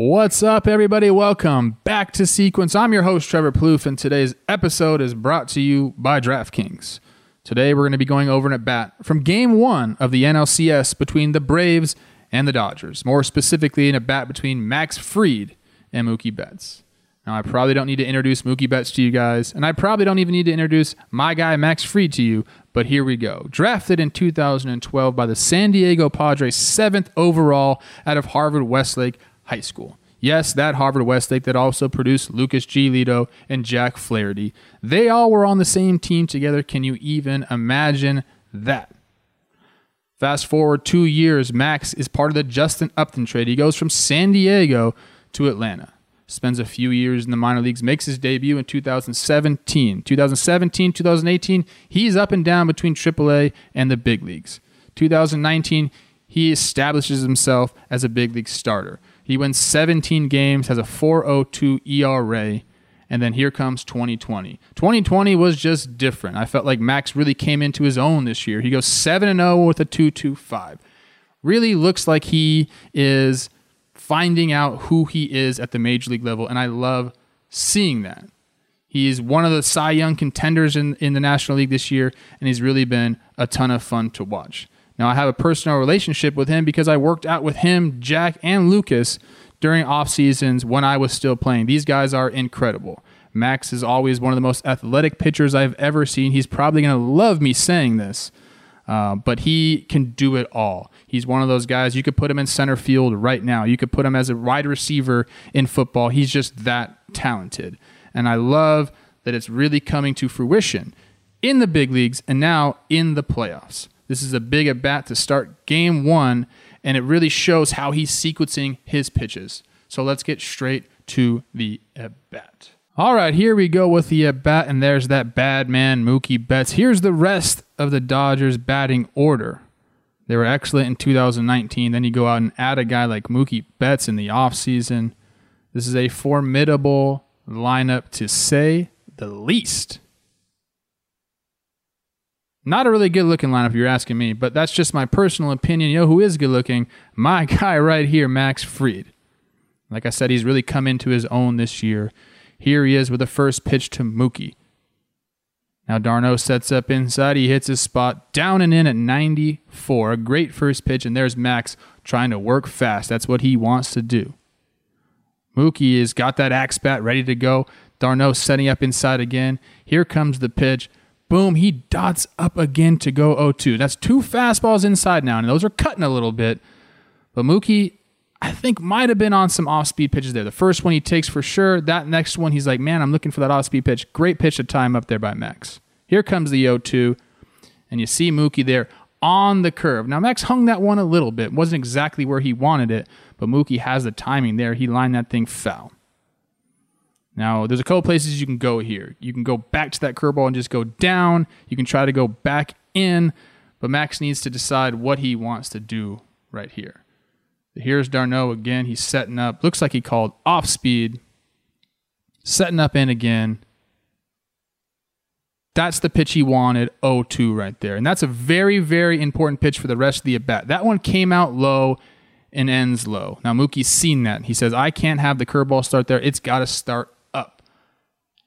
What's up, everybody? Welcome back to Sequence. I'm your host, Trevor Plouffe, and today's episode is brought to you by DraftKings. Today, we're going to be going over an at bat from game one of the NLCS between the Braves and the Dodgers. More specifically, an at bat between Max Fried and Mookie Betts. Now, I probably don't need to introduce Mookie Betts to you guys, and I probably don't even need to introduce my guy, Max Fried, to you, but here we go. Drafted in 2012 by the San Diego Padres, seventh overall out of Harvard Westlake High School. Yes, that Harvard Westlake that also produced Lucas Giolito and Jack Flaherty. They all were on the same team together. Can you even imagine that? Fast forward two years, Max is part of the Justin Upton trade. He goes from San Diego to Atlanta. Spends a few years in the minor leagues, makes his debut in 2017. 2017, 2018, he's up and down between AAA and the big leagues. 2019, he establishes himself as a big league starter. He wins 17 games, has a 4.02 ERA, and then here comes 2020. 2020 was just different. I felt like Max really came into his own this year. He goes 7 0 with a 2.25. Really looks like he is finding out who he is at the major league level, and I love seeing that. He's one of the Cy Young contenders in, in the National League this year, and he's really been a ton of fun to watch. Now, I have a personal relationship with him because I worked out with him, Jack, and Lucas during off seasons when I was still playing. These guys are incredible. Max is always one of the most athletic pitchers I've ever seen. He's probably going to love me saying this, uh, but he can do it all. He's one of those guys, you could put him in center field right now. You could put him as a wide receiver in football. He's just that talented. And I love that it's really coming to fruition in the big leagues and now in the playoffs. This is a big at bat to start game one, and it really shows how he's sequencing his pitches. So let's get straight to the at bat. All right, here we go with the at bat, and there's that bad man, Mookie Betts. Here's the rest of the Dodgers batting order. They were excellent in 2019. Then you go out and add a guy like Mookie Betts in the offseason. This is a formidable lineup to say the least. Not a really good looking lineup, if you're asking me, but that's just my personal opinion. You know who is good looking? My guy right here, Max Fried. Like I said, he's really come into his own this year. Here he is with the first pitch to Mookie. Now d'Arnaud sets up inside. He hits his spot down and in at 94. A great first pitch, and there's Max trying to work fast. That's what he wants to do. Mookie has got that axe bat ready to go. d'Arnaud setting up inside again. Here comes the pitch. Boom, he dots up again to go 0 2. That's two fastballs inside now, and those are cutting a little bit. But Mookie, I think, might have been on some off speed pitches there. The first one he takes for sure. That next one, he's like, man, I'm looking for that off speed pitch. Great pitch to time up there by Max. Here comes the 0 2, and you see Mookie there on the curve. Now, Max hung that one a little bit. Wasn't exactly where he wanted it, but Mookie has the timing there. He lined that thing foul. Now, there's a couple places you can go here. You can go back to that curveball and just go down. You can try to go back in, but Max needs to decide what he wants to do right here. Here's d'Arnaud again. He's setting up. Looks like he called off speed. Setting up in again. That's the pitch he wanted, 0 2 right there. And that's a very, very important pitch for the rest of the at bat. That one came out low and ends low. Now, Mookie's seen that. He says, I can't have the curveball start there. It's got to start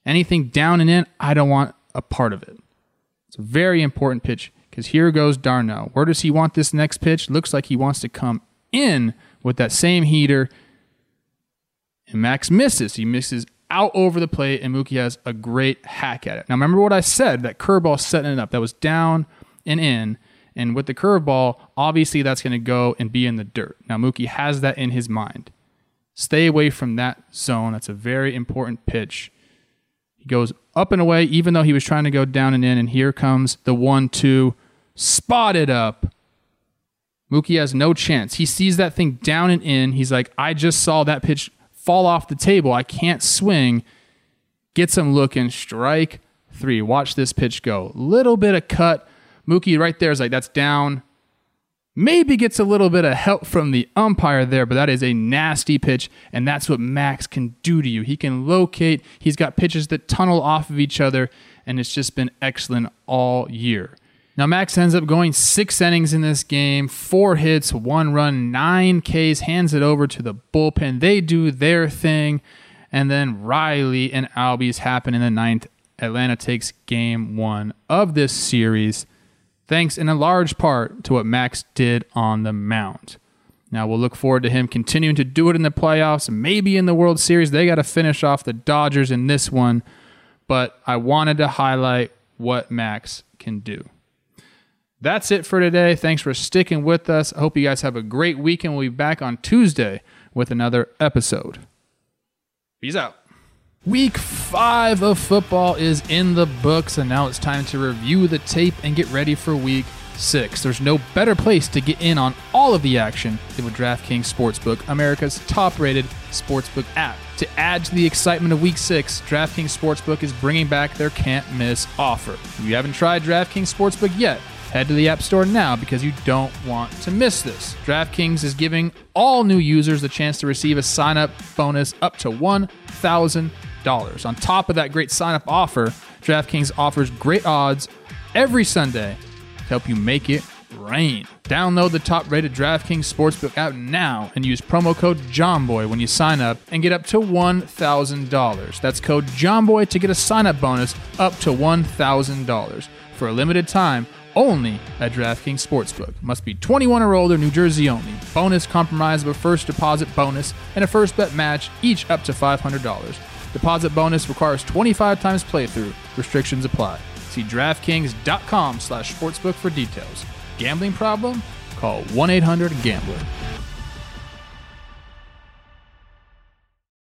Anything down and in, I don't want a part of it. It's a very important pitch because here goes d'Arnaud. Where does he want this next pitch? Looks like he wants to come in with that same heater. And Max misses. He misses out over the plate, and Mookie has a great hack at it. Now, remember what I said that curveball setting it up. That was down and in. And with the curveball, obviously that's going to go and be in the dirt. Now, Mookie has that in his mind. Stay away from that zone. That's a very important pitch. He goes up and away, even though he was trying to go down and in. And here comes the one, two, spotted up. Mookie has no chance. He sees that thing down and in. He's like, I just saw that pitch fall off the table. I can't swing. Gets him looking. Strike three. Watch this pitch go. Little bit of cut. Mookie right there is like, that's down. Maybe gets a little bit of help from the umpire there, but that is a nasty pitch, and that's what Max can do to you. He can locate, he's got pitches that tunnel off of each other, and it's just been excellent all year. Now, Max ends up going six innings in this game, four hits, one run, nine Ks, hands it over to the bullpen. They do their thing, and then Riley and Albies happen in the ninth. Atlanta takes game one of this series thanks in a large part to what Max did on the mound. Now we'll look forward to him continuing to do it in the playoffs, maybe in the World Series. They got to finish off the Dodgers in this one, but I wanted to highlight what Max can do. That's it for today. Thanks for sticking with us. I hope you guys have a great weekend. We'll be back on Tuesday with another episode. Peace out. Week five of football is in the books, and now it's time to review the tape and get ready for week six. There's no better place to get in on all of the action than with DraftKings Sportsbook, America's top rated sportsbook app. To add to the excitement of week six, DraftKings Sportsbook is bringing back their can't miss offer. If you haven't tried DraftKings Sportsbook yet, Head to the App Store now because you don't want to miss this. DraftKings is giving all new users the chance to receive a sign up bonus up to $1,000 on top of that great sign up offer, DraftKings offers great odds every Sunday to help you make it rain. Download the top rated DraftKings Sportsbook app now and use promo code JOHNBOY when you sign up and get up to $1,000. That's code JOHNBOY to get a sign up bonus up to $1,000 for a limited time only at DraftKings Sportsbook. Must be 21 or older, New Jersey only. Bonus comprised of a first deposit bonus and a first bet match, each up to $500. Deposit bonus requires 25 times playthrough. Restrictions apply. See DraftKings.com slash sportsbook for details. Gambling problem? Call 1-800-GAMBLER.